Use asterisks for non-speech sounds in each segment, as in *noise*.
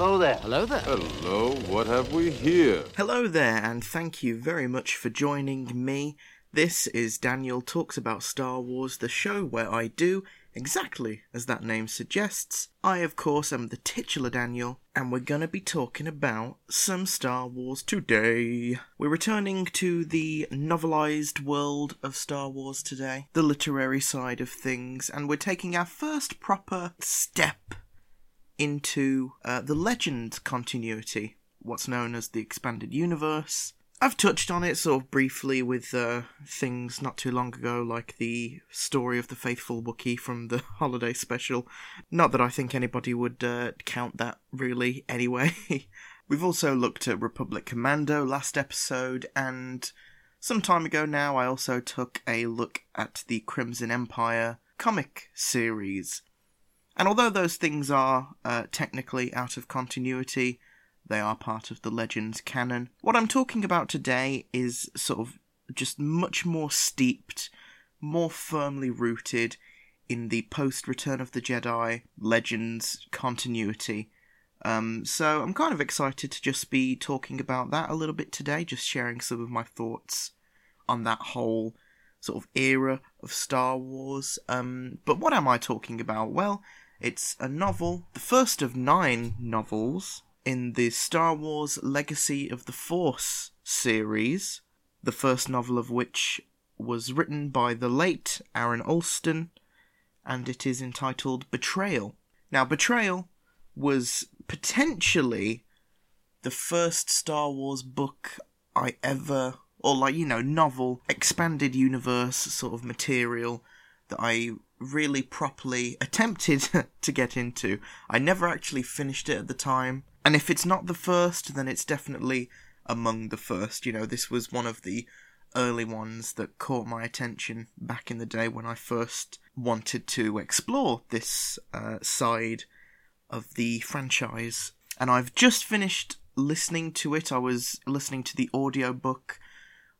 Hello there. Hello there. Hello, what have we here? Hello there, and thank you very much for joining me. This is Daniel Talks About Star Wars, the show where I do exactly as that name suggests. I, of course, am the titular Daniel, and we're gonna be talking about some Star Wars today. We're returning to the novelized world of Star Wars today, the literary side of things, and we're taking our first proper step into uh, the Legend continuity, what's known as the Expanded Universe. I've touched on it sort of briefly with uh, things not too long ago, like the story of the faithful Wookiee from the *laughs* holiday special. Not that I think anybody would uh, count that really anyway. *laughs* We've also looked at Republic Commando last episode, and some time ago now I also took a look at the Crimson Empire comic series. And although those things are uh, technically out of continuity, they are part of the Legends canon. What I'm talking about today is sort of just much more steeped, more firmly rooted in the post Return of the Jedi Legends continuity. Um, so I'm kind of excited to just be talking about that a little bit today, just sharing some of my thoughts on that whole sort of era of Star Wars. Um, but what am I talking about? Well, it's a novel, the first of nine novels in the Star Wars Legacy of the Force series, the first novel of which was written by the late Aaron Allston, and it is entitled Betrayal. Now, Betrayal was potentially the first Star Wars book I ever, or like, you know, novel, expanded universe sort of material that I really properly attempted *laughs* to get into. I never actually finished it at the time. And if it's not the first, then it's definitely among the first. You know, this was one of the early ones that caught my attention back in the day when I first wanted to explore this uh, side of the franchise. And I've just finished listening to it. I was listening to the audiobook,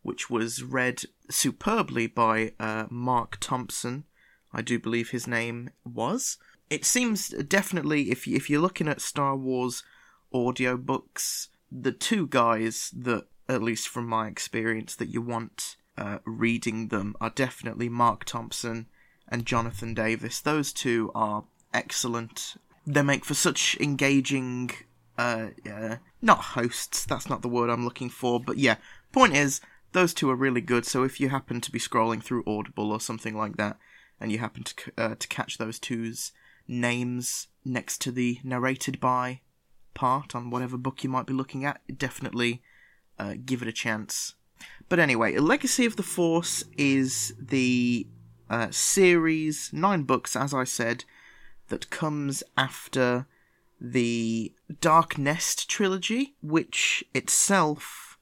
which was read superbly by uh, Marc Thompson. I do believe his name was. It seems definitely, if, if you're looking at Star Wars audiobooks, the two guys that, at least from my experience, that you want uh, reading them are definitely Marc Thompson and Jonathan Davis. Those two are excellent. They make for such engaging, uh, uh, not hosts, that's not the word I'm looking for, but yeah, point is, those two are really good, so if you happen to be scrolling through Audible or something like that, and you happen to, uh, to catch those two's names next to the narrated by part on whatever book you might be looking at, definitely uh, give it a chance. But anyway, Legacy of the Force is the uh, series, nine books, as I said, that comes after the Dark Nest trilogy, which itself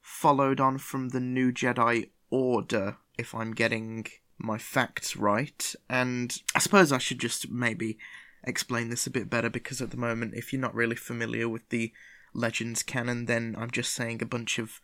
followed on from the New Jedi Order, if I'm getting my facts right. And I suppose I should just maybe explain this a bit better because at the moment, if you're not really familiar with the Legends canon, then I'm just saying a bunch of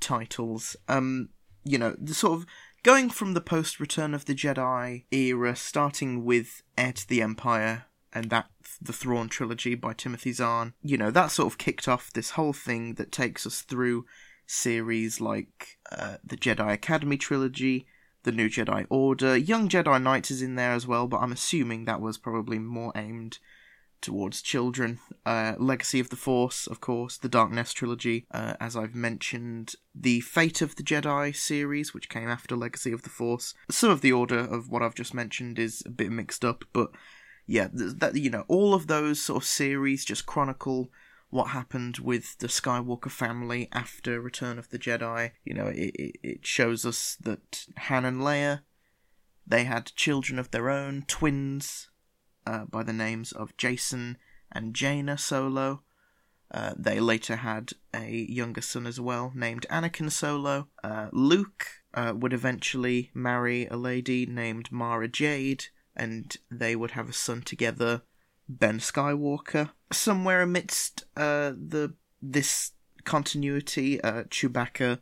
titles. Um, you know, the sort of going from the post Return of the Jedi era, starting with Heir to the Empire and that the Thrawn trilogy by Timothy Zahn. You know, that sort of kicked off this whole thing that takes us through series like uh, the Jedi Academy trilogy, the New Jedi Order. Young Jedi Knights is in there as well, but I'm assuming that was probably more aimed towards children. Uh, Legacy of the Force, of course, the Dark Nest trilogy, uh, as I've mentioned, the Fate of the Jedi series, which came after Legacy of the Force. Some of the order of what I've just mentioned is a bit mixed up, but yeah, that you know, all of those sort of series just chronicle what happened with the Skywalker family after Return of the Jedi. You know, it, it shows us that Han and Leia, they had children of their own, twins, uh, by the names of Jacen and Jaina Solo. Uh, they later had a younger son as well, named Anakin Solo. Uh, Luke uh, would eventually marry a lady named Mara Jade, and they would have a son together Ben Skywalker. Somewhere amidst uh, the this continuity, uh, Chewbacca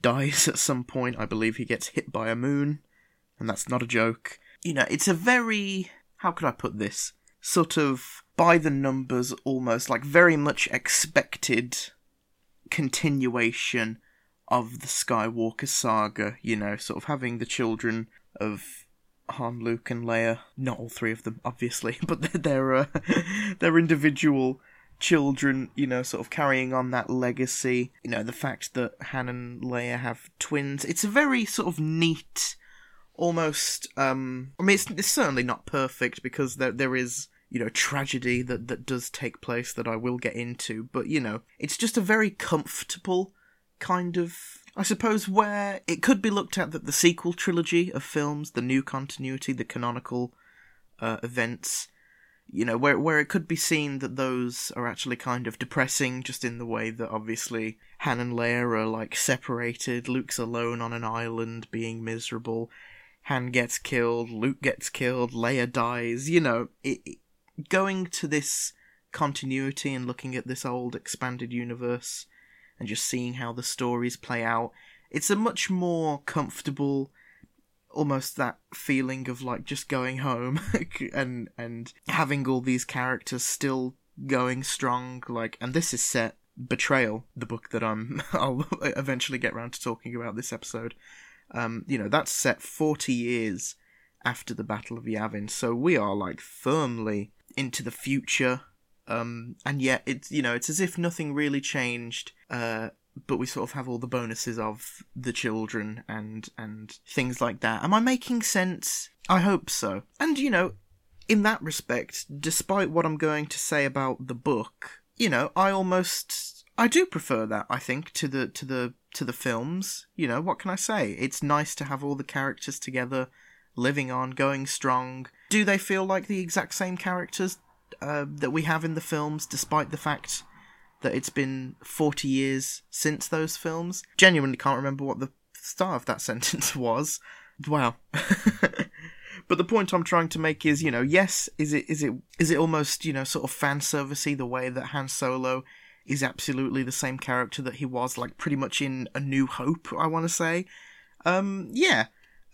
dies at some point. I believe he gets hit by a moon, and that's not a joke. You know, it's a very how could I put this? Sort of by the numbers almost, like very much expected continuation of the Skywalker saga, you know, sort of having the children of Han, Luke, and Leia. Not all three of them, obviously, *laughs* but they're uh, *laughs* they're individual children. You know, sort of carrying on that legacy. You know, the fact that Han and Leia have twins. It's a very sort of neat, almost. Um, I mean, it's, it's certainly not perfect because there there is you know tragedy that that does take place that I will get into, but you know, it's just a very comfortable kind of I suppose where it could be looked at that the sequel trilogy of films, the new continuity, the canonical uh, events, you know, where where it could be seen that those are actually kind of depressing, just in the way that obviously Han and Leia are like separated, Luke's alone on an island, being miserable. Han gets killed, Luke gets killed, Leia dies. You know, it, going to this continuity and looking at this old expanded universe and just seeing how the stories play out. It's a much more comfortable, almost that feeling of like just going home *laughs* and and having all these characters still going strong. Like, and this is set Betrayal, the book that I'm *laughs* I'll eventually get around to talking about this episode. Um, you know, that's set forty years after the Battle of Yavin, so we are like firmly into the future um, and yet it's you know it's as if nothing really changed. Uh, but we sort of have all the bonuses of the children and and things like that. Am I making sense? I hope so. And you know, in that respect, despite what I'm going to say about the book, you know, I almost I do prefer that. I think to the to the to the films. You know, what can I say? It's nice to have all the characters together, living on, going strong. Do they feel like the exact same characters? Uh, that we have in the films, despite the fact that it's been 40 years since those films. Genuinely can't remember what the start of that *laughs* sentence was. Wow. *laughs* but the point I'm trying to make is, you know, yes, is it is it is it almost, you know, sort of fan servicey the way that Han Solo is absolutely the same character that he was like pretty much in A New Hope, I want to say. Um yeah.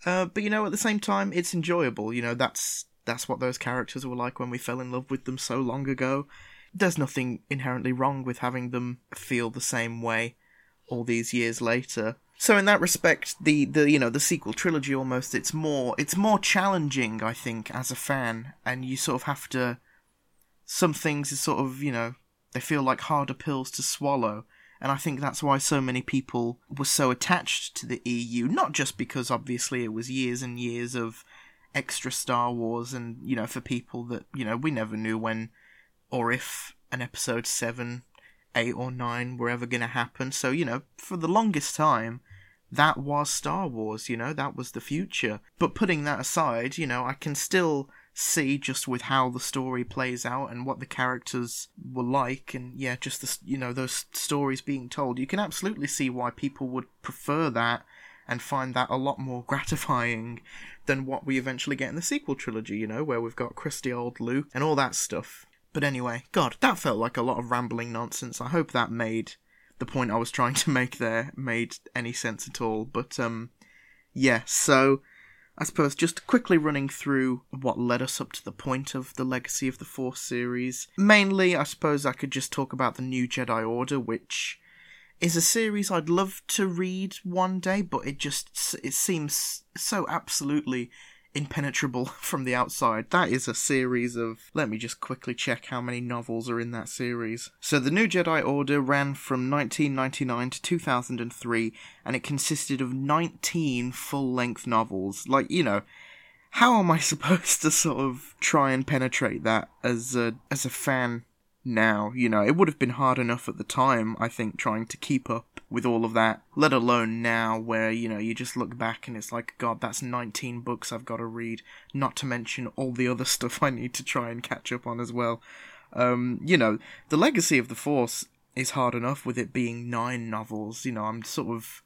Uh, but you know, at the same time, it's enjoyable. You know, that's that's what those characters were like when we fell in love with them so long ago. There's nothing inherently wrong with having them feel the same way all these years later. So in that respect, the, the you know the sequel trilogy almost it's more it's more challenging I think as a fan, and you sort of have to. Some things is sort of you know they feel like harder pills to swallow, and I think that's why so many people were so attached to the EU. Not just because obviously it was years and years of extra Star Wars, and you know, for people that you know, we never knew when or if an episode seven, eight, or nine were ever going to happen. So you know, for the longest time, that was Star Wars. You know, that was the future. But putting that aside, you know, I can still see just with how the story plays out and what the characters were like and yeah just the you know those stories being told you can absolutely see why people would prefer that and find that a lot more gratifying than what we eventually get in the sequel trilogy, you know, where we've got crusty old Luke and all that stuff. But anyway, God, that felt like a lot of rambling nonsense. I hope that made the point I was trying to make there made any sense at all. But um yeah, so I suppose just quickly running through what led us up to the point of the Legacy of the Force series. Mainly, I suppose I could just talk about the New Jedi Order, which is a series I'd love to read one day, but it just it seems so absolutely impenetrable *laughs* from the outside. That is a series of. Let me just quickly check how many novels are in that series. So, The New Jedi Order ran from 1999 to 2003, and it consisted of 19 full length novels. Like, you know. How am I *laughs* supposed to sort of try and penetrate that as a as a fan now. You know, it would have been hard enough at the time, I think, trying to keep up with all of that, let alone now where, you know, you just look back and it's like, God, that's 19 books I've got to read, not to mention all the other *laughs* stuff I need to try and catch up on as well. Um, you know, the legacy of the Force is hard enough with it being nine novels. You know, I'm sort of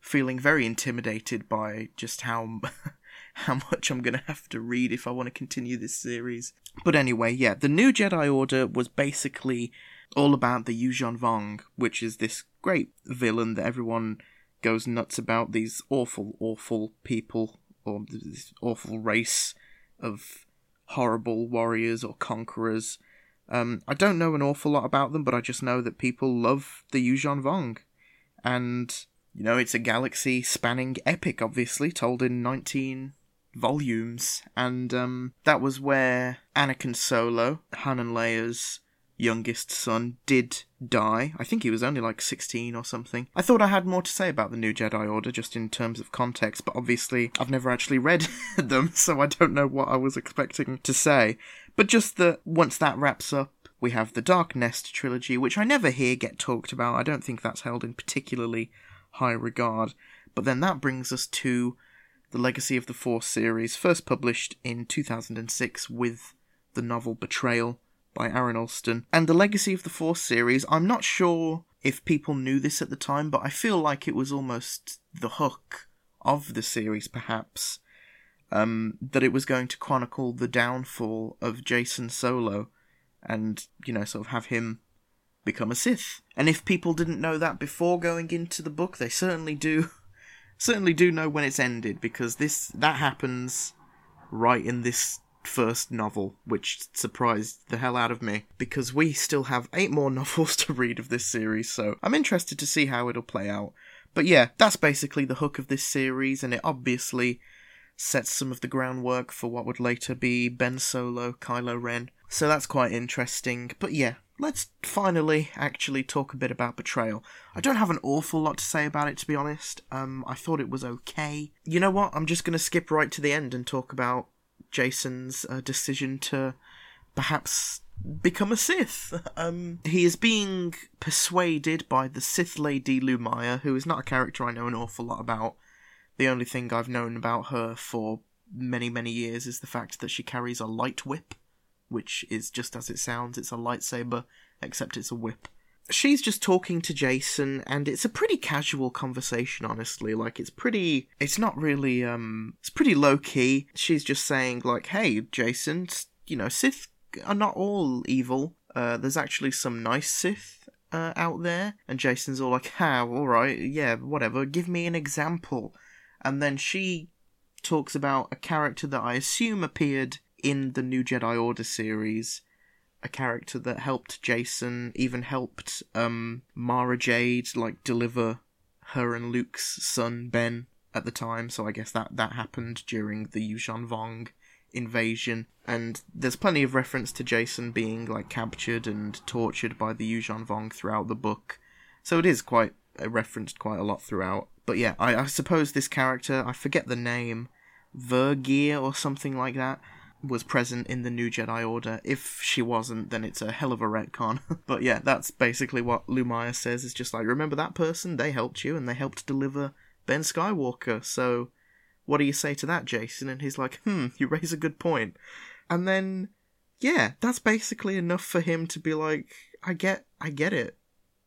feeling very intimidated by just how *laughs* how much I'm going to have to read if I want to continue this series. But anyway, yeah, the new Jedi Order was basically all about the Yuuzhan Vong, which is this great villain that everyone goes nuts about. These awful, awful people, or this awful race of horrible warriors or conquerors. Um, I don't know an awful lot about them, but I just know that people love the Yuuzhan Vong. And, you know, it's a galaxy spanning epic, obviously, told in 19 volumes. And um, that was where Anakin Solo, Han and Leia's youngest son, did die. I think he was only like 16 or something. I thought I had more to say about the New Jedi Order just in terms of context, but obviously I've never actually read *laughs* them, so I don't know what I was expecting to say. But just that once that wraps up, we have the Dark Nest trilogy, which I never hear get talked about. I don't think that's held in particularly high regard. But then that brings us to the Legacy of the Force series, first published in 2006 with the novel Betrayal by Aaron Allston. And the Legacy of the Force series, I'm not sure if people knew this at the time, but I feel like it was almost the hook of the series, perhaps. Um, that it was going to chronicle the downfall of Jacen Solo and, you know, sort of have him become a Sith. And if people didn't know that before going into the book, they certainly do certainly do know when it's ended because this that happens right in this first novel, which surprised the hell out of me because we still have eight more *laughs* novels to read of this series, so I'm interested to see how it'll play out. But yeah, that's basically the hook of this series, and it obviously sets some of the groundwork for what would later be Ben Solo, Kylo Ren. So that's quite interesting. But yeah, let's finally actually talk a bit about Betrayal. I don't have an awful lot to say about it, to be honest. Um, I thought it was okay. You know what? I'm just going to skip right to the end and talk about Jacen's uh, decision to perhaps become a Sith. *laughs* Um, he is being persuaded by the Sith Lady Lumiya, who is not a character I know an awful lot about. The only thing I've known about her for many, many years is the fact that she carries a light whip, which is just as it sounds. It's a lightsaber, except it's a whip. She's just talking to Jacen, and it's a pretty casual conversation, honestly. Like, it's pretty. It's not really. um It's pretty low key. She's just saying, like, hey, Jacen, you know, Sith are not all evil. Uh, there's actually some nice Sith uh, out there. And Jacen's all like, how? Alright, yeah, whatever. Give me an example and then she talks about a character that I assume appeared in the New Jedi Order series, a character that helped Jacen, even helped um, Mara Jade like deliver her and Luke's son Ben at the time. So I guess that that happened during the Yuuzhan Vong invasion. And there's plenty of reference to Jacen being like captured and tortured by the Yuuzhan Vong throughout the book. So it is quite uh, referenced quite a lot throughout. But yeah, I, I suppose this character, I forget the name, Vergere or something like that, was present in the New Jedi Order. If she wasn't, then it's a hell of a retcon. *laughs* but yeah, that's basically what Lumiya says. It's just like, remember that person? They helped you and they helped deliver Ben Skywalker. So what do you say to that, Jacen? And he's like, hmm, you raise a good point. And then, yeah, that's basically enough for him to be like, I get, I get it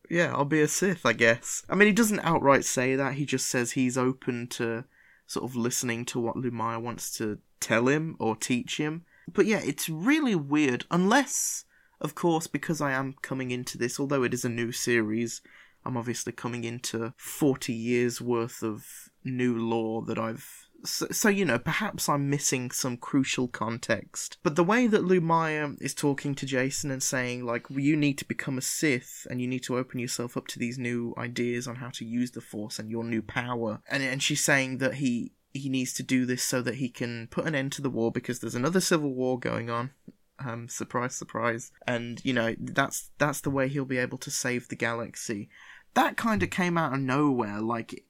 yeah, I'll be a Sith, I guess. I mean, he doesn't outright say that. He just says he's open to sort of listening to what Lumiya wants to tell him or teach him. But yeah, it's really weird. Unless, of course, because I am coming into this, although it is a new series, I'm obviously coming into 40 years worth of new lore that I've so, so, you know, perhaps I'm missing some crucial context. But the way that Lumiya is talking to Jacen and saying, like, you need to become a Sith and you need to open yourself up to these new ideas on how to use the Force and your new power. And, and she's saying that he, he needs to do this so that he can put an end to the war because there's another civil war going on. Um, surprise, surprise. And, you know, that's, that's the way he'll be able to save the galaxy. That kind of came out of nowhere. Like,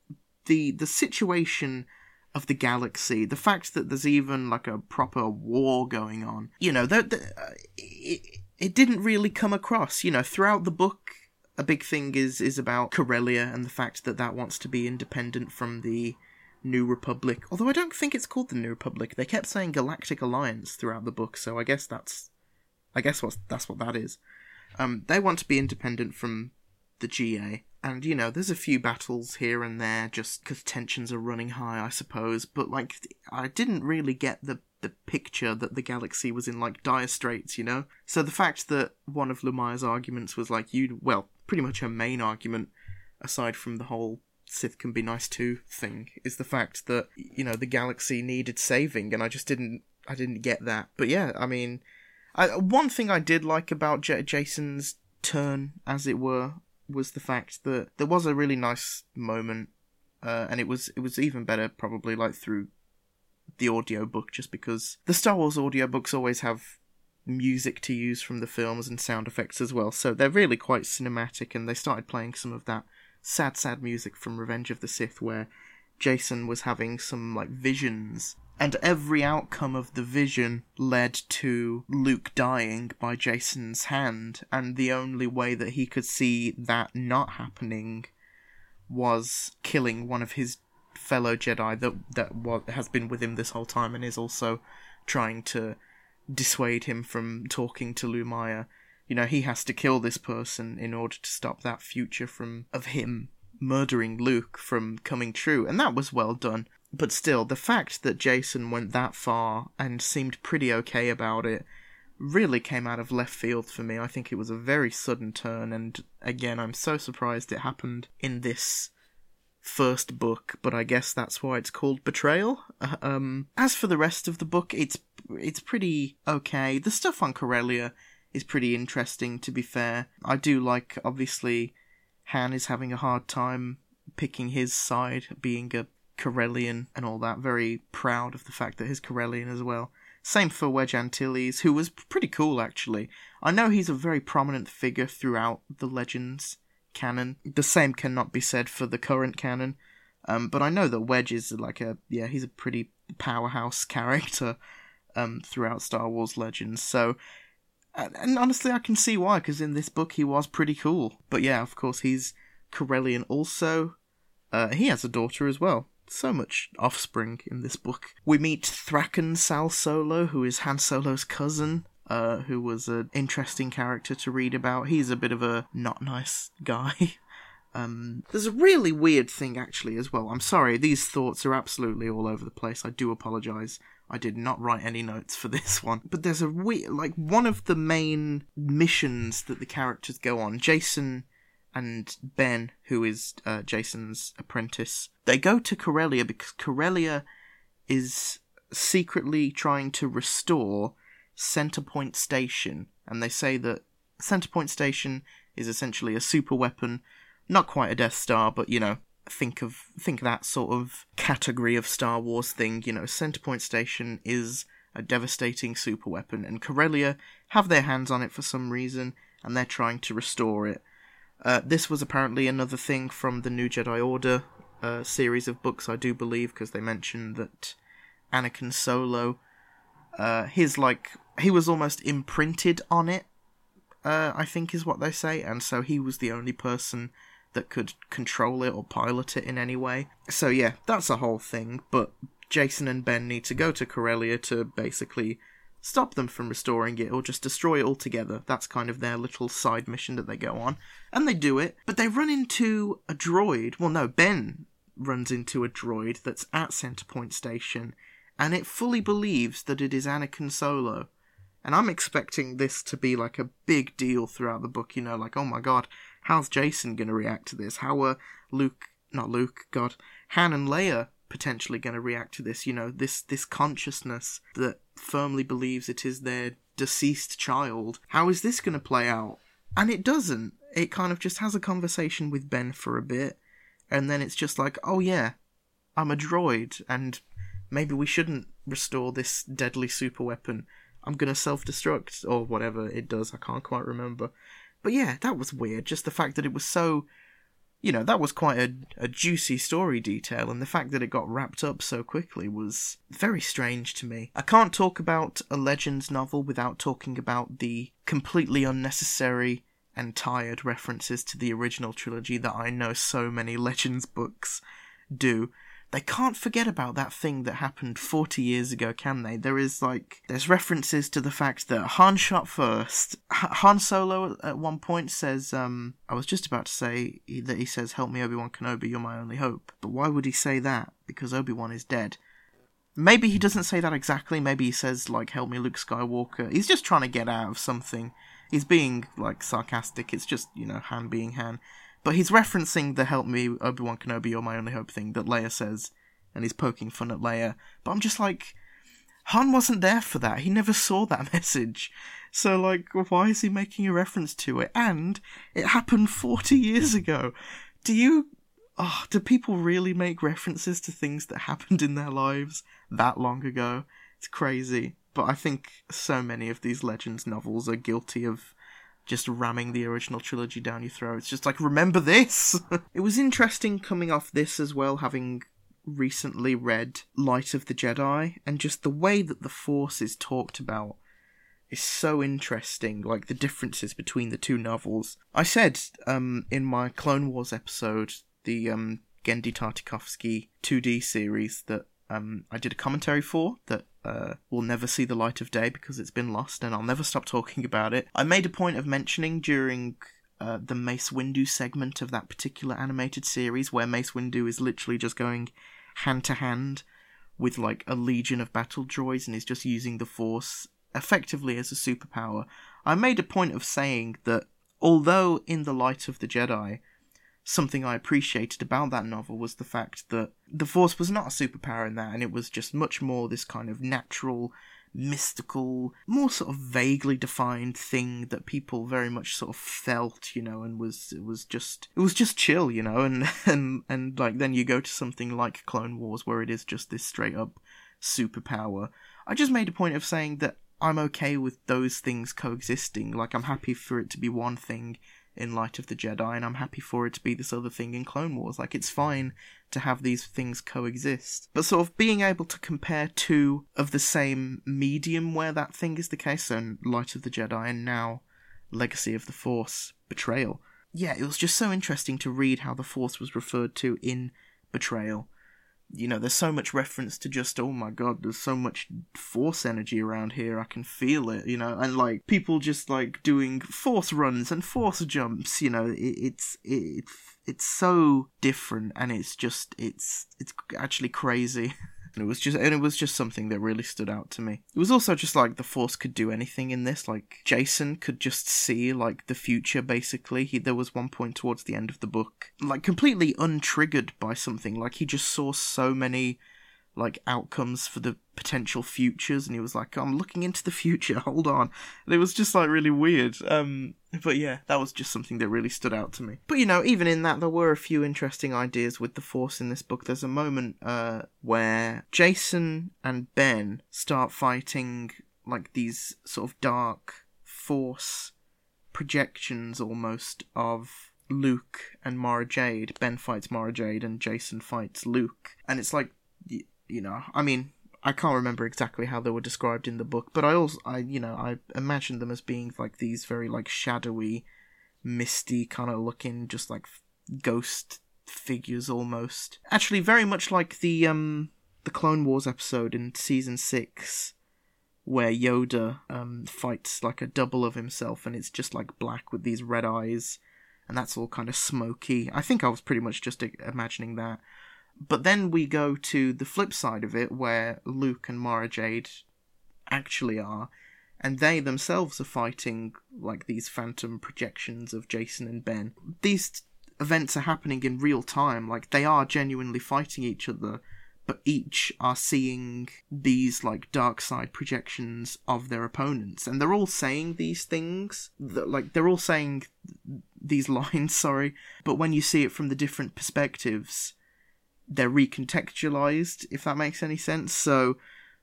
the, the situation of the galaxy, the fact that there's even like a proper war going on, you know, that uh, it, it didn't really come across. You know, throughout the book, a big thing is is about Corellia and the fact that that wants to be independent from the New Republic. Although I don't think it's called the New Republic. They kept saying Galactic Alliance throughout the book, so I guess that's, I guess what that's what that is. Um, they want to be independent from the GA, and you know there's a few battles here and there just because tensions are running high i suppose but like i didn't really get the the picture that the galaxy was in like dire straits you know so the fact that one of lumiya's arguments was like you well pretty much her main argument aside from the whole sith can be nice too thing is the fact that you know the galaxy needed saving and i just didn't i didn't get that but yeah i mean I, one thing I did like about J- Jacen's turn, as it were, was the fact that there was a really nice moment, uh, and it was it was even better probably like through the audiobook just because the Star Wars audiobooks always have music to use from the films and sound effects as well. So they're really quite cinematic and they started playing some of that sad sad music from Revenge of the Sith where Jacen was having some like visions and every outcome of the vision led to Luke dying by Jacen's hand and the only way that he could see that not happening was killing one of his fellow Jedi that that was, has been with him this whole time and is also trying to dissuade him from talking to Lumiya. You know, he has to kill this person in order to stop that future from of him murdering Luke from coming true, and that was well done. But still, the fact that Jacen went that far and seemed pretty okay about it really came out of left field for me. I think it was a very sudden turn, and again, I'm so surprised it happened in this first book, but I guess that's why it's called Betrayal. Uh, um, as for the rest of the book, it's it's pretty okay. The stuff on Corellia is pretty interesting, to be fair. I do like, obviously, Han is having a hard time picking his side, being a Corellian and all that. Very proud of the fact that he's Corellian as well. Same for Wedge Antilles, who was pretty cool actually. I know he's a very prominent figure throughout the Legends canon. The same cannot be said for the current canon. Um, but I know that Wedge is like a yeah, he's a pretty powerhouse *laughs* character um, throughout Star Wars Legends. So, and honestly, I can see why because in this book he was pretty cool. But yeah, of course he's Corellian also. Uh, he has a daughter as well. So much offspring in this book. We meet Thrackan Sal Solo, who is Han Solo's cousin, uh, who was an interesting character to read about. He's a bit of a not nice guy. *laughs* Um, there's a really weird thing actually as well. I'm sorry, these thoughts are absolutely all over the place. I do apologize. I did not write any notes for *laughs* this one. But there's a weird, like, one of the main missions that the characters go on, Jacen and Ben, who is uh, Jacen's apprentice, they go to Corellia because Corellia is secretly trying to restore Centerpoint Station, and they say that Centerpoint Station is essentially a super weapon, not quite a Death Star, but you know, think of think that sort of category of Star Wars thing. You know, Centerpoint Station is a devastating super weapon, and Corellia have their hands on it for some reason, and they're trying to restore it. Uh, this was apparently another thing from the New Jedi Order uh, series of books, I do believe, because they mentioned that Anakin Solo, uh, his like he was almost imprinted on it. Uh, I think is what they say, and so he was the only person that could control it or pilot it in any way. So yeah, that's a whole thing. But Jacen and Ben need to go to Corellia to basically stop them from restoring it or just destroy it altogether. That's kind of their little side mission that they go on. And they do it, but they run into a droid. Well, no, Ben runs into a droid that's at Centerpoint Station, and it fully believes that it is Anakin Solo. And I'm expecting this to be like a big deal throughout the book, you know, like, oh my god, how's Jacen going to react to this? How are Luke, not Luke, God, Han and Leia potentially going to react to this? You know, this, this consciousness that firmly believes it is their deceased child. How is this going to play out? And it doesn't. It kind of just has a conversation with Ben for a bit, and then it's just like, oh yeah, I'm a droid, and maybe we shouldn't restore this deadly super weapon. I'm gonna self destruct, or whatever it does, I can't quite remember. But yeah, that was weird. Just the fact that it was so you know, that was quite a, a juicy story detail, and the fact that it got wrapped up so quickly was very strange to me. I can't talk about a Legends novel without talking about the completely unnecessary and tired references to the original trilogy that I know so many Legends books do they can't forget about that thing that happened 40 years ago, can they? There is like, there's references to the fact that Han shot first. H- Han Solo at one point says, um, I was just about to say that he says, Help me, Obi Wan Kenobi, you're my only hope. But why would he say that? Because Obi Wan is dead. Maybe he doesn't say that exactly. Maybe he says, like, Help me, Luke Skywalker. He's just trying to get out of something. He's being, like, sarcastic. It's just, you know, Han being Han. But he's referencing the "Help me, Obi Wan Kenobi, you're my only hope" thing that Leia says, and he's poking fun at Leia. But I'm just like, Han wasn't there for that. He never saw that *laughs* message. So, like, why is he making a reference to it? And it happened 40 years ago. Do you. Oh, do people really make references to things that happened in their lives that long ago? It's crazy. But I think so many of these Legends novels are guilty of just ramming the original trilogy down your throat. It's just like, remember this! *laughs* it was interesting coming off this as well, having recently read Light of the Jedi, and just the way that the Force is talked about is so interesting, like the differences between the two novels. I said um, in my Clone Wars episode, the um, Genndy Tartakovsky 2D series that um, I did a commentary for that uh, will never see the light of day because it's been lost, and I'll never stop talking about it. I made a point of mentioning during uh, the Mace Windu segment of that particular animated series, where Mace Windu is literally just going hand to hand with like a legion of battle droids and is just using the Force effectively as a superpower. I made a point of saying that although in the light of the Jedi, something I appreciated about that novel was the fact that the Force was not a superpower in that, and it was just much more this kind of natural, mystical, more sort of vaguely defined thing that people very much sort of felt, you know, and was it was just it was just chill, you know, and *laughs* and and like then you go to something like Clone Wars where it is just this straight up superpower. I just made a point of saying that I'm okay with those things coexisting. Like I'm happy for it to be one thing in Light of the Jedi, and I'm happy for it to be this other thing in Clone Wars. Like, it's fine to have these things coexist. But sort of being able to compare two of the same medium where that thing is the case, so Light of the Jedi and now Legacy of the Force, Betrayal. Yeah, it was just so interesting to read how the Force was referred to in Betrayal you know, there's so much reference to just, oh my god, there's so much force energy around here, I can feel it, you know, and like people just like doing force runs and force jumps, you know, it, it's, it, it's so different and it's just, it's, it's actually crazy. *laughs* And it was just and it was just something that really stood out to me. It was also just like the force could do anything in this. Like Jacen could just see like the future basically. He there was one point towards the end of the book like completely untriggered by something. Like he just saw so many like outcomes for the potential futures and he was like i'm looking into the future *laughs* hold on and it was just like really weird um but yeah that was just something that really stood out to me but you know even in that there were a few interesting ideas with the force in this book there's a moment uh where Jacen and ben start fighting like these sort of dark force projections almost of Luke and Mara Jade. Ben fights Mara Jade and Jacen fights Luke. And it's like you know, I mean, I can't remember exactly how they were described in the book, but I also, I, you know, I imagined them as being like these very like shadowy, misty kind of looking, just like ghost figures almost. Actually, very much like the um the Clone Wars episode in season six, where Yoda um fights like a double of himself, and it's just like black with these red eyes, and that's all kind of smoky. I think I was pretty much just imagining that. But then we go to the flip side of it, where Luke and Mara Jade actually are, and they themselves are fighting like these phantom projections of Jacen and Ben. These events are happening in real time, like they are genuinely fighting each other, but each are seeing these like dark side projections of their opponents, and they're all saying these things. That, like they're all saying these *laughs* lines, sorry, but when you see it from the different perspectives, they're recontextualized, if that makes any sense. So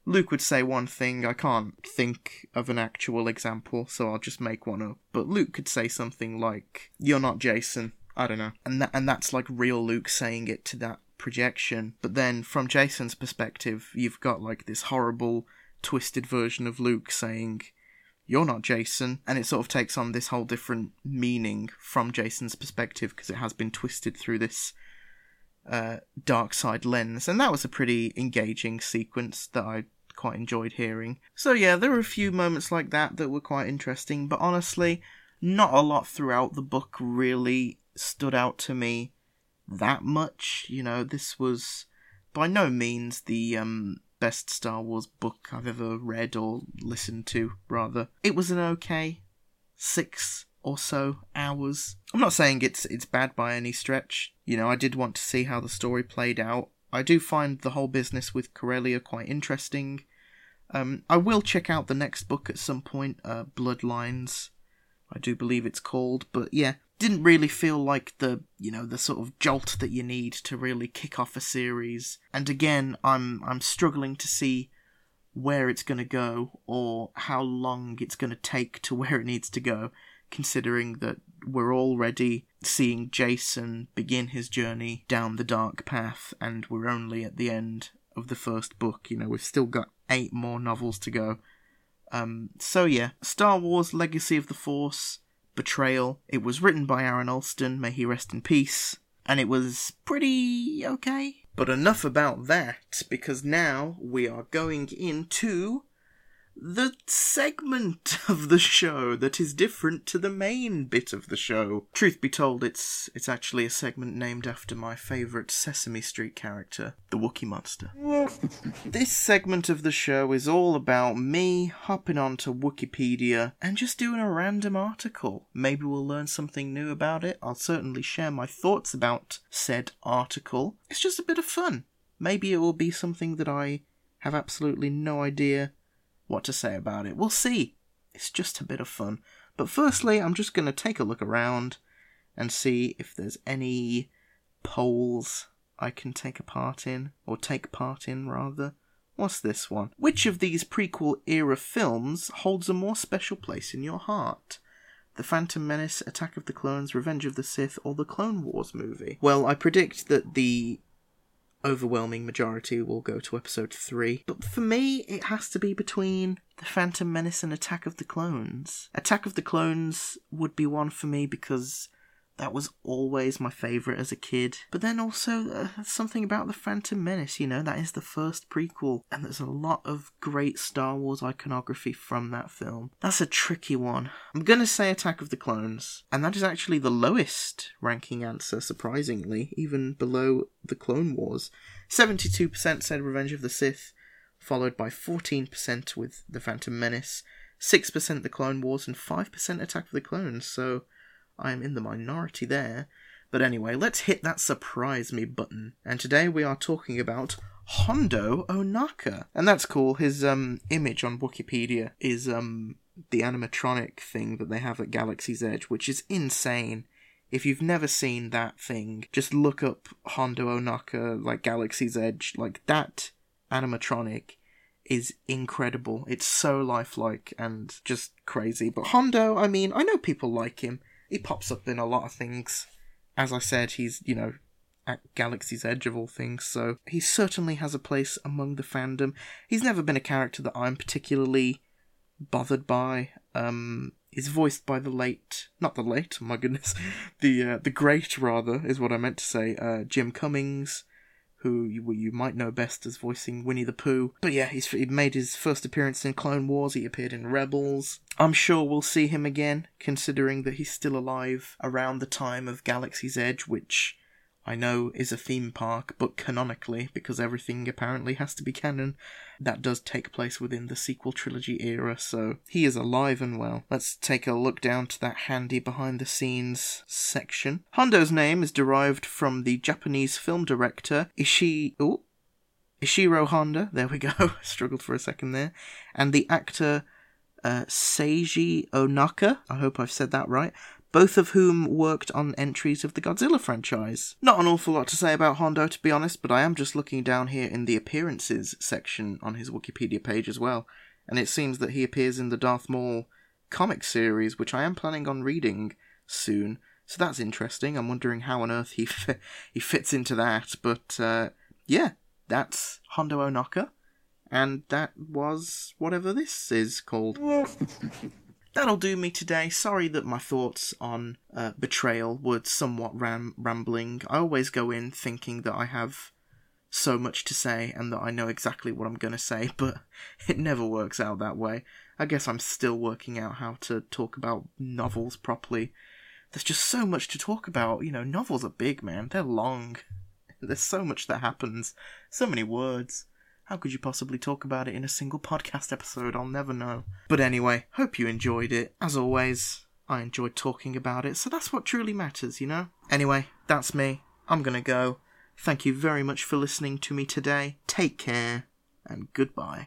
Luke would say one thing, I can't think of an actual example, so I'll just make one up. But Luke could say something like, You're not Jacen. I don't know. And that and that's like real Luke saying it to that projection. But then from Jacen's perspective, you've got like this horrible twisted version of Luke saying you're not Jason. and it sort of takes on this whole different meaning from Jacen's perspective because it has been twisted through this uh, dark side lens, and that was a pretty engaging sequence that I quite enjoyed hearing. So yeah, there were a few moments like that that were quite interesting, but honestly, not a lot throughout the book really stood out to me that much. You know, this was by no means the um, best Star Wars book I've ever read or listened to, rather. It was an okay six or so hours. I'm not saying it's it's bad by any stretch. You know, I did want to see how the story played out. I do find the whole business with Corellia quite interesting. Um, I will check out the next book at some point, uh, Bloodlines, I do believe it's called, but yeah, didn't really feel like the, you know, the sort of jolt that you need to really kick off a series. And again, I'm I'm struggling to see where it's going to go or how long it's going to take to *laughs* where it needs to go, considering that we're already seeing Jacen begin his journey down the dark path and we're only at the end of the first book. You know, we've still got eight more novels to go. Um, so yeah, Star Wars Legacy of the Force, Betrayal. It was written by Aaron Allston, may he rest in peace, and it was pretty okay. But enough about that, because now we are going into the segment of the show that is different to the main bit of the show. Truth be told, it's it's actually a segment named after my favourite Sesame Street character, the Wookie Monster. *laughs* this segment of the show is all about me hopping onto Wikipedia and just doing a random article. Maybe we'll learn something new about it. I'll certainly share my thoughts about said article. It's just a bit of fun. Maybe it will be something that I have absolutely no idea what to say about it. We'll see. It's just a bit of fun. But firstly, I'm just going to take a look around and see if there's any polls I can take a part in, or take part in rather. What's this one? Which of these prequel era films holds a more special place in your heart? The Phantom Menace, Attack of the Clones, Revenge of the Sith, or the Clone Wars movie? Well, I predict that the overwhelming majority will go to episode 3. But for me, it has to be between The Phantom Menace and Attack of the Clones. Attack of the Clones would be one for me because that was always my favourite as a kid. But then also uh, something about the Phantom Menace, you know, that is the first prequel, and there's a lot of great Star Wars iconography from that film. That's a tricky one. I'm gonna say Attack of the Clones, and that is actually the lowest ranking answer, surprisingly, even below the Clone Wars. 72% said Revenge of the Sith, followed by 14% with the Phantom Menace. 6% the Clone Wars and 5% Attack of the Clones, so I am in the minority there. But anyway, let's hit that surprise me button. And today we are talking about Hondo Ohnaka. And that's cool. His um image on Wikipedia is um the animatronic thing that they have at Galaxy's Edge, which is insane. If you've never seen that thing, just look up Hondo Ohnaka, like Galaxy's Edge, like that animatronic is incredible. It's so lifelike and just crazy. But Hondo, I mean, I know people like him he pops up in a lot of things. As I said, he's, you know, at Galaxy's Edge of all things, so he certainly has a place among the fandom. He's never been a character that I'm particularly bothered by. Um, he's voiced by the late, not the late, oh my goodness, *laughs* the uh, the great rather is what I meant to say. Uh, Jim Cummings who you, you might know best as voicing Winnie the Pooh. But yeah, he's he made his first appearance in Clone Wars. He appeared in Rebels. I'm sure we'll see him again, considering that he's still alive around the time of Galaxy's Edge, which I know is a theme park, but canonically, because everything apparently has to be canon, that does take place within the sequel trilogy era, so he is alive and well. Let's take a look down to that handy behind the scenes section. Hondo's name is derived from the Japanese film director Ishii. Ooh, Ishiro Honda, there we go, *laughs* struggled for a second there, and the actor uh, Seiji Onaka, I hope I've said that right, both of whom worked on entries of the Godzilla franchise. Not an awful lot to say about Hondo, to be honest, but I am just looking down here in the appearances section on his Wikipedia page as well, and it seems that he appears in the Darth Maul comic series, which I am planning on reading soon. So that's interesting. I'm wondering how on earth he fi- he fits into that, but uh, yeah, that's Hondo Ohnaka, and that was whatever this is called. *laughs* that'll do me today. Sorry that my thoughts on uh, betrayal were somewhat ram- rambling. I always go in thinking that I have so much to say and that I know exactly what I'm going to say, *laughs* but it never works out that way. I guess I'm still working out how to talk about novels properly. There's just so much to talk about. You know, novels are big, man. They're long. *laughs* There's so much that happens. So many words. How could you possibly talk about it in a single podcast episode? I'll never know. But anyway, hope you enjoyed it. As always, I enjoyed talking about it, so that's what truly matters, you know? Anyway, that's me. I'm gonna go. Thank you very much for listening to me today. Take care, and goodbye.